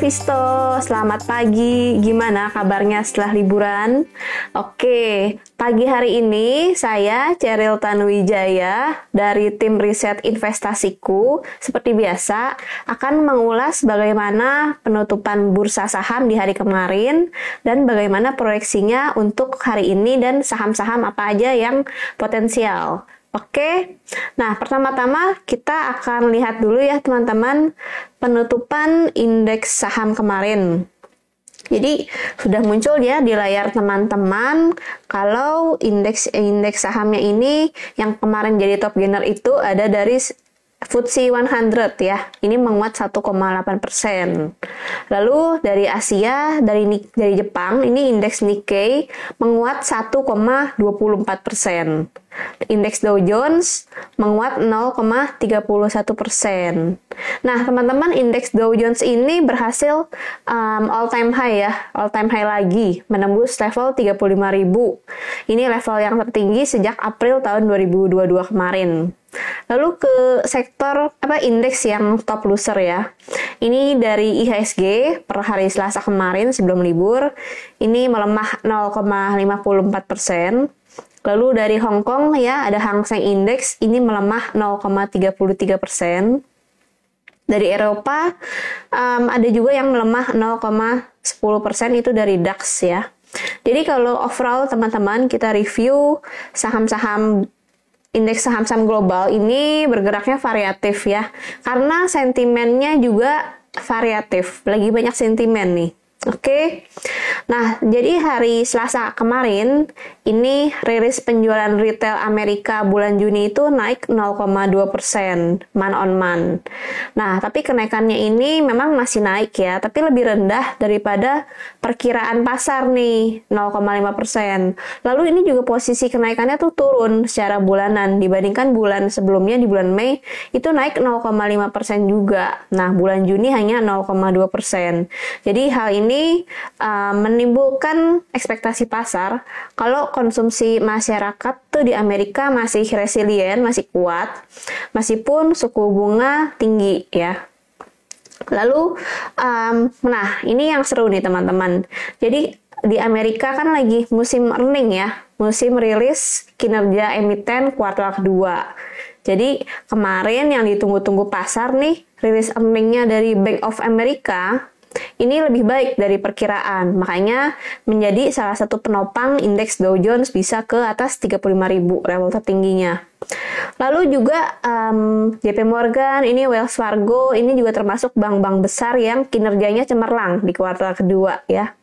Visto, selamat pagi. Gimana kabarnya setelah liburan? Oke, pagi hari ini saya Ceril Tanuwijaya dari tim riset investasiku seperti biasa akan mengulas bagaimana penutupan bursa saham di hari kemarin dan bagaimana proyeksinya untuk hari ini dan saham-saham apa aja yang potensial. Oke, nah pertama-tama kita akan lihat dulu ya teman-teman penutupan indeks saham kemarin. Jadi sudah muncul ya di layar teman-teman kalau indeks indeks sahamnya ini yang kemarin jadi top gainer itu ada dari FTSE 100 ya, ini menguat 1,8 persen. Lalu dari Asia, dari dari Jepang, ini indeks Nikkei menguat 1,24 persen. Indeks Dow Jones menguat 0,31 persen. Nah, teman-teman, indeks Dow Jones ini berhasil um, all time high ya, all time high lagi, menembus level 35.000. Ini level yang tertinggi sejak April tahun 2022 kemarin. Lalu ke sektor apa indeks yang top loser ya. Ini dari IHSG per hari Selasa kemarin sebelum libur, ini melemah 0,54 persen. Lalu dari Hong Kong ya ada Hang Seng Index ini melemah 0,33 persen. Dari Eropa um, ada juga yang melemah 0,10 persen itu dari DAX ya. Jadi kalau overall teman-teman kita review saham-saham indeks saham-saham global ini bergeraknya variatif ya. Karena sentimennya juga variatif, lagi banyak sentimen nih. Oke, okay? Nah jadi hari Selasa kemarin ini rilis penjualan retail Amerika bulan Juni itu naik 0,2 persen man on man. Nah tapi kenaikannya ini memang masih naik ya, tapi lebih rendah daripada perkiraan pasar nih 0,5 persen. Lalu ini juga posisi kenaikannya tuh turun secara bulanan dibandingkan bulan sebelumnya di bulan Mei itu naik 0,5 persen juga. Nah bulan Juni hanya 0,2 persen. Jadi hal ini uh, menimbulkan ekspektasi pasar kalau konsumsi masyarakat tuh di Amerika masih resilient, masih kuat, meskipun suku bunga tinggi ya. Lalu, um, nah ini yang seru nih teman-teman. Jadi di Amerika kan lagi musim earning ya, musim rilis kinerja emiten kuartal kedua. Jadi kemarin yang ditunggu-tunggu pasar nih, rilis earningnya dari Bank of America ini lebih baik dari perkiraan, makanya menjadi salah satu penopang indeks Dow Jones bisa ke atas 35.000 level tertingginya. Lalu juga um, JP Morgan, ini Wells Fargo, ini juga termasuk bank-bank besar yang kinerjanya cemerlang di kuartal kedua ya.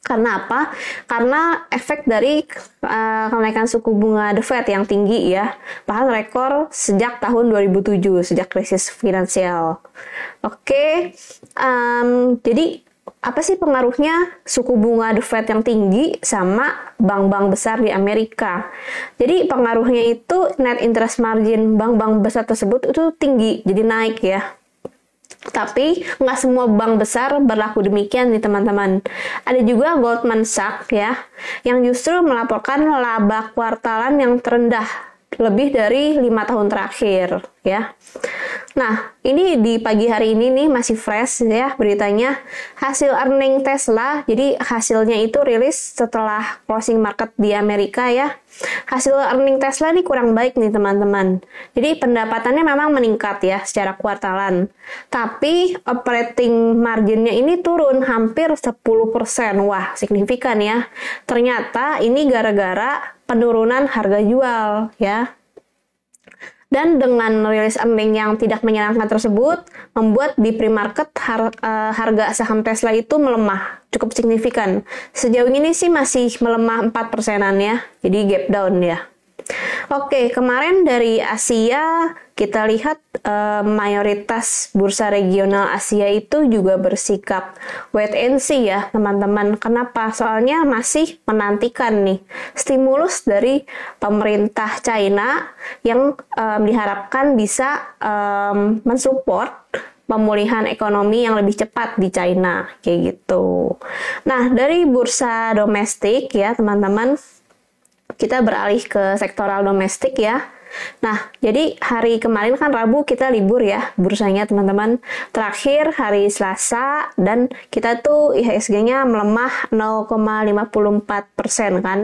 Karena apa? Karena efek dari uh, kenaikan suku bunga The Fed yang tinggi ya, bahkan rekor sejak tahun 2007, sejak krisis finansial. Oke, okay. um, jadi apa sih pengaruhnya suku bunga The Fed yang tinggi sama bank-bank besar di Amerika? Jadi pengaruhnya itu net interest margin bank-bank besar tersebut itu tinggi, jadi naik ya. Tapi nggak semua bank besar berlaku demikian nih teman-teman. Ada juga Goldman Sachs ya, yang justru melaporkan laba kuartalan yang terendah lebih dari lima tahun terakhir ya. Nah, ini di pagi hari ini nih masih fresh ya beritanya hasil earning Tesla. Jadi hasilnya itu rilis setelah closing market di Amerika ya. Hasil earning Tesla ini kurang baik nih teman-teman. Jadi pendapatannya memang meningkat ya secara kuartalan. Tapi operating marginnya ini turun hampir 10%. Wah, signifikan ya. Ternyata ini gara-gara penurunan harga jual ya dan dengan rilis earning yang tidak menyenangkan tersebut, membuat di pre-market har uh, harga saham Tesla itu melemah cukup signifikan. Sejauh ini sih masih melemah 4 persenan ya, jadi gap down ya. Oke, kemarin dari Asia kita lihat uh, mayoritas bursa regional Asia itu juga bersikap wait and see ya, teman-teman. Kenapa? Soalnya masih menantikan nih stimulus dari pemerintah China yang um, diharapkan bisa um, mensupport pemulihan ekonomi yang lebih cepat di China kayak gitu. Nah, dari bursa domestik ya, teman-teman kita beralih ke sektoral domestik ya. Nah, jadi hari kemarin kan Rabu kita libur ya bursanya teman-teman. Terakhir hari Selasa dan kita tuh IHSG-nya melemah 0,54 persen kan.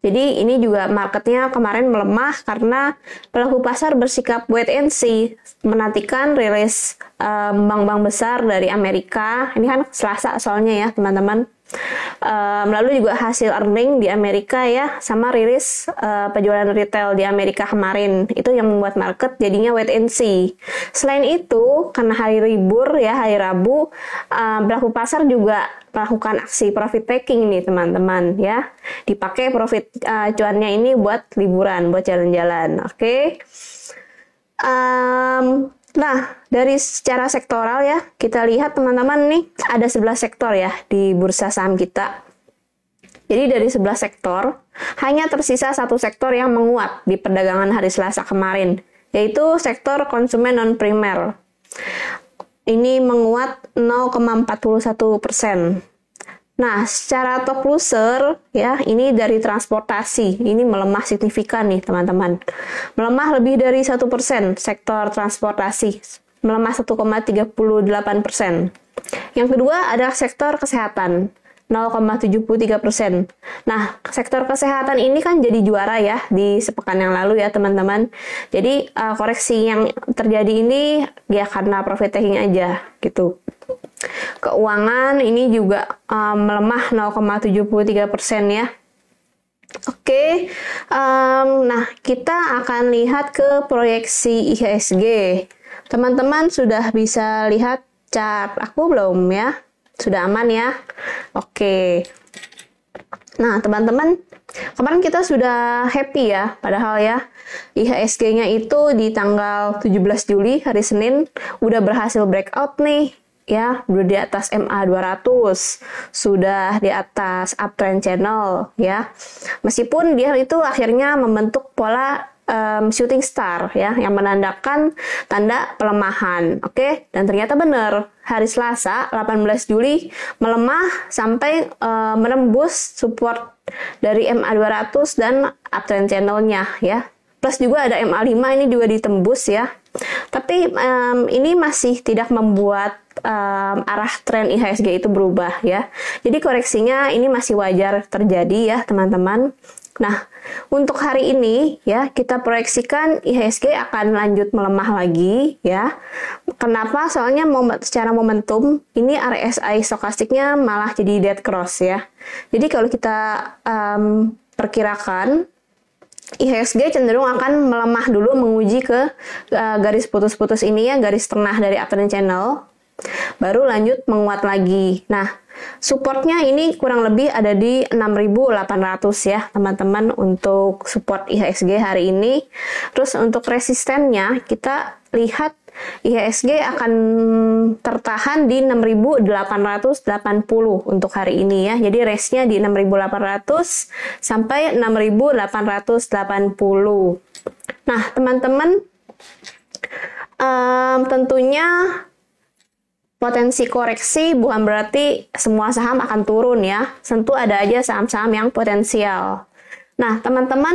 Jadi ini juga marketnya kemarin melemah karena pelaku pasar bersikap wait and see, menantikan rilis bank bank-bank besar dari Amerika. Ini kan Selasa soalnya ya teman-teman. Um, lalu juga hasil earning di Amerika ya, sama rilis uh, penjualan retail di Amerika kemarin. Itu yang membuat market jadinya wait and see. Selain itu, karena hari libur ya, hari Rabu, uh, pelaku pasar juga melakukan aksi profit taking nih teman-teman ya. Dipakai profit uh, cuannya ini buat liburan, buat jalan-jalan. Oke. Okay? Um, Nah, dari secara sektoral ya, kita lihat teman-teman nih, ada 11 sektor ya di bursa saham kita. Jadi dari 11 sektor, hanya tersisa satu sektor yang menguat di perdagangan hari Selasa kemarin, yaitu sektor konsumen non-primer. Ini menguat 0,41 persen. Nah, secara top loser ya, ini dari transportasi, ini melemah signifikan nih teman-teman. Melemah lebih dari satu persen sektor transportasi, melemah 1,38 persen. Yang kedua adalah sektor kesehatan. 0,73 persen. Nah, sektor kesehatan ini kan jadi juara ya di sepekan yang lalu ya teman-teman. Jadi uh, koreksi yang terjadi ini ya karena profit taking aja gitu. Keuangan ini juga um, melemah 0,73 persen ya. Oke, okay. um, nah kita akan lihat ke proyeksi IHSG. Teman-teman sudah bisa lihat chart aku belum ya? Sudah aman ya? Oke. Okay. Nah, teman-teman, kemarin kita sudah happy ya, padahal ya, IHSG-nya itu di tanggal 17 Juli, hari Senin, udah berhasil breakout nih ya udah di atas MA 200 sudah di atas uptrend channel ya. Meskipun dia itu akhirnya membentuk pola um, shooting star ya yang menandakan tanda pelemahan oke? Okay? dan ternyata benar hari Selasa 18 Juli melemah sampai uh, menembus support dari MA 200 dan uptrend channelnya ya. Plus juga ada MA5 ini juga ditembus ya. Tapi um, ini masih tidak membuat um, arah tren IHSG itu berubah ya. Jadi koreksinya ini masih wajar terjadi ya teman-teman. Nah, untuk hari ini ya kita proyeksikan IHSG akan lanjut melemah lagi ya. Kenapa? Soalnya secara momentum ini RSI stokastiknya malah jadi dead cross ya. Jadi kalau kita um, perkirakan IHSG cenderung akan melemah dulu menguji ke uh, garis putus-putus ini ya, garis tengah dari uptrend channel baru lanjut menguat lagi. Nah, supportnya ini kurang lebih ada di 6.800 ya teman-teman untuk support IHSG hari ini. Terus untuk resistennya kita lihat IHSG akan tertahan di 6.880 untuk hari ini ya. Jadi restnya di 6.800 sampai 6.880. Nah, teman-teman um, tentunya potensi koreksi bukan berarti semua saham akan turun ya. Tentu ada aja saham-saham yang potensial. Nah, teman-teman,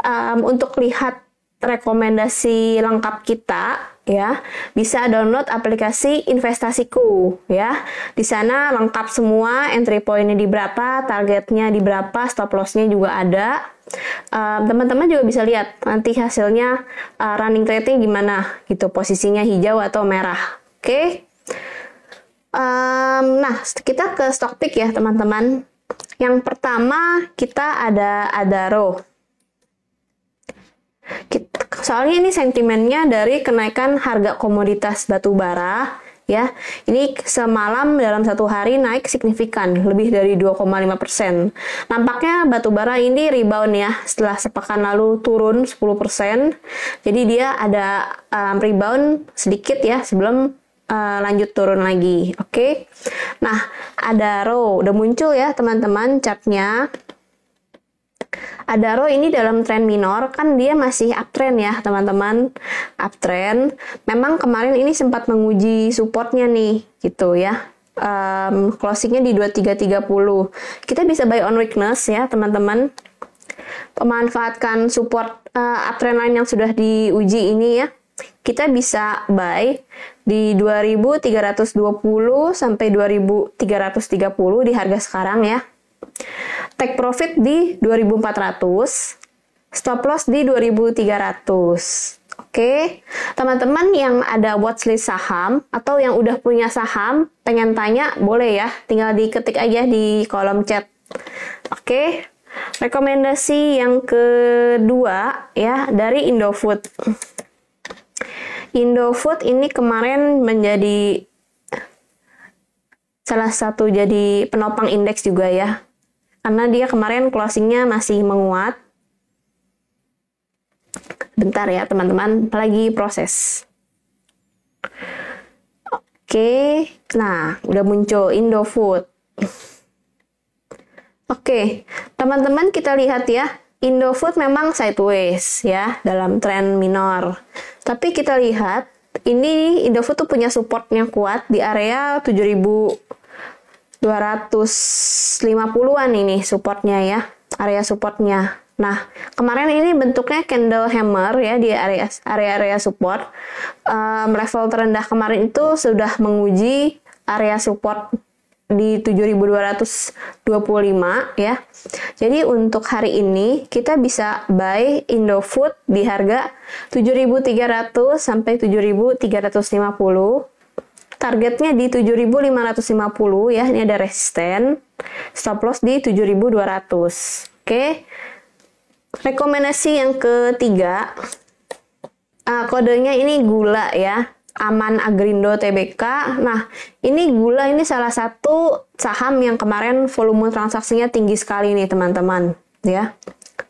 um, untuk lihat rekomendasi lengkap kita ya, bisa download aplikasi investasiku ya. Di sana lengkap semua entry pointnya di berapa, targetnya di berapa, stop lossnya juga ada. Teman-teman um, juga bisa lihat nanti hasilnya uh, running trade-nya gimana gitu, posisinya hijau atau merah. Oke. Okay? Um, nah, kita ke stock pick ya teman-teman. Yang pertama kita ada Adaro. Soalnya ini sentimennya dari kenaikan harga komoditas batu bara ya. Ini semalam dalam satu hari naik signifikan, lebih dari 2,5 persen. Nampaknya batu bara ini rebound ya, setelah sepekan lalu turun 10 persen. Jadi dia ada um, rebound sedikit ya sebelum uh, lanjut turun lagi. Oke. Okay? Nah, ada row udah muncul ya teman-teman chartnya. Ada row ini dalam tren minor kan dia masih uptrend ya teman-teman uptrend. Memang kemarin ini sempat menguji supportnya nih gitu ya. Um, closingnya di 2330. Kita bisa buy on weakness ya teman-teman. memanfaatkan support uh, uptrend line yang sudah diuji ini ya, kita bisa buy di 2320 sampai 2330 di harga sekarang ya. Take profit di 2400, stop loss di 2300. Oke, teman-teman yang ada watchlist saham atau yang udah punya saham, pengen tanya, boleh ya, tinggal diketik aja di kolom chat. Oke, rekomendasi yang kedua ya dari Indofood. Indofood ini kemarin menjadi salah satu jadi penopang indeks juga ya, karena dia kemarin closingnya masih menguat. Bentar ya teman-teman, lagi proses. Oke, nah udah muncul Indofood. Oke, teman-teman kita lihat ya, Indofood memang sideways ya dalam tren minor. Tapi kita lihat ini Indofood tuh punya supportnya kuat di area 7250-an ini supportnya ya, area supportnya. Nah, kemarin ini bentuknya candle hammer ya di area area support. Um, level terendah kemarin itu sudah menguji area support di 7225 ya. Jadi untuk hari ini kita bisa buy Indofood di harga 7300 sampai 7350. Targetnya di 7550 ya. Ini ada resisten. Stop loss di 7200. Oke. Rekomendasi yang ketiga, uh, kodenya ini gula ya, Aman Agrindo TBK. Nah, ini gula ini salah satu saham yang kemarin volume transaksinya tinggi sekali nih teman-teman, ya.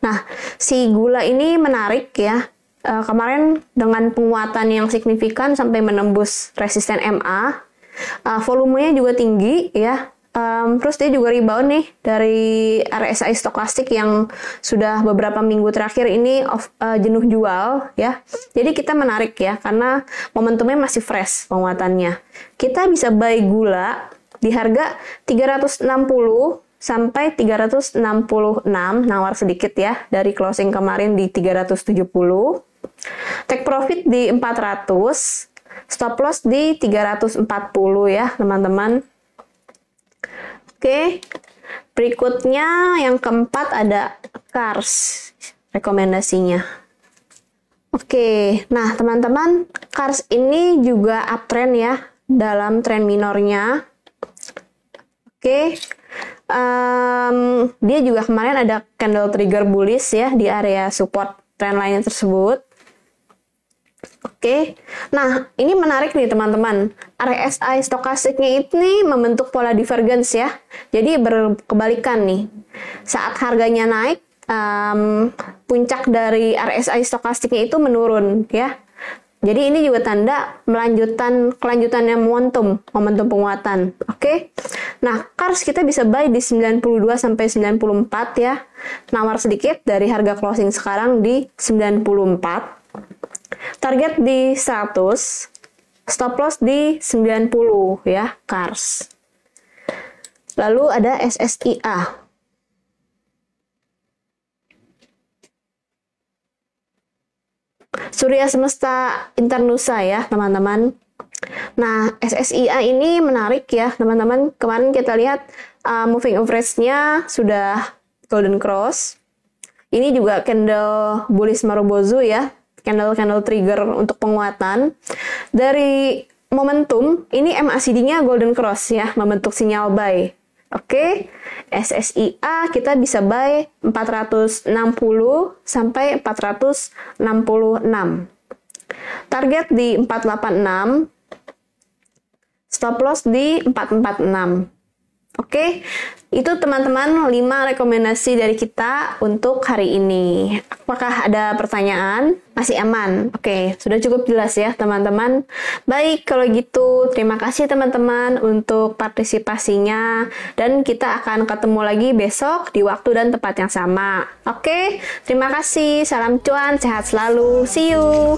Nah, si gula ini menarik ya. Uh, kemarin dengan penguatan yang signifikan sampai menembus resisten MA, uh, volumenya juga tinggi ya. Um, terus dia juga rebound nih dari RSI stokastik yang sudah beberapa minggu terakhir ini off, uh, jenuh jual ya. Jadi kita menarik ya karena momentumnya masih fresh penguatannya. Kita bisa buy gula di harga 360 sampai 366 nawar sedikit ya dari closing kemarin di 370. Take profit di 400, stop loss di 340 ya teman-teman. Oke, berikutnya yang keempat ada Cars rekomendasinya. Oke, nah teman-teman, Cars ini juga uptrend ya dalam tren minornya. Oke, um, dia juga kemarin ada candle trigger bullish ya di area support trend line tersebut. Oke, nah ini menarik nih teman-teman. RSI stokastiknya ini membentuk pola divergence ya. Jadi berkebalikan nih. Saat harganya naik, um, puncak dari RSI stokastiknya itu menurun ya. Jadi ini juga tanda melanjutkan kelanjutannya momentum, momentum penguatan. Oke. Nah, Kars kita bisa buy di 92 sampai 94 ya. Nawar sedikit dari harga closing sekarang di 94. Target di 100, stop loss di 90 ya, CARS. Lalu ada SSIA. Surya Semesta Internusa ya, teman-teman. Nah, SSIA ini menarik ya, teman-teman. Kemarin kita lihat uh, moving average-nya sudah golden cross. Ini juga candle bullish Marubozu ya, candle-candle trigger untuk penguatan. Dari momentum, ini MACD-nya golden cross ya, membentuk sinyal buy. Oke, SSIA kita bisa buy 460 sampai 466. Target di 486, stop loss di 446. Oke, itu teman-teman 5 rekomendasi dari kita untuk hari ini. Apakah ada pertanyaan? Masih aman? Oke, sudah cukup jelas ya teman-teman. Baik, kalau gitu terima kasih teman-teman untuk partisipasinya dan kita akan ketemu lagi besok di waktu dan tempat yang sama. Oke, terima kasih. Salam cuan, sehat selalu. See you.